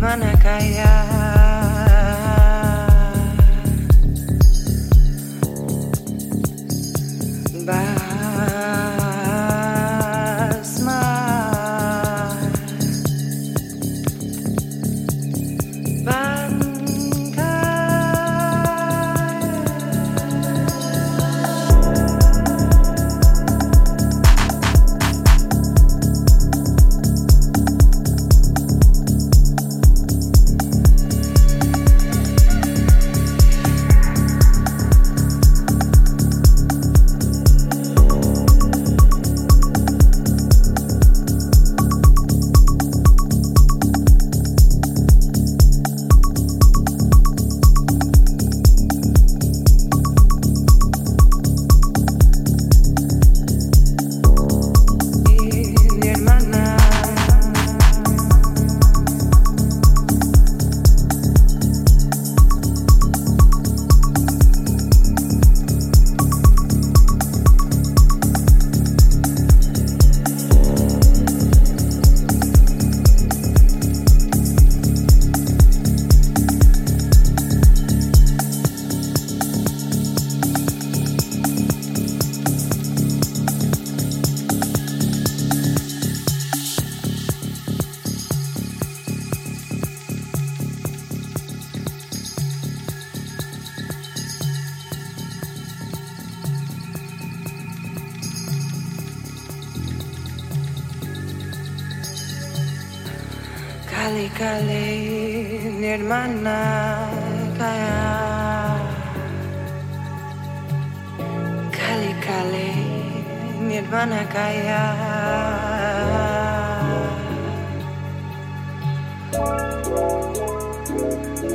van a callar.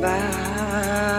Basma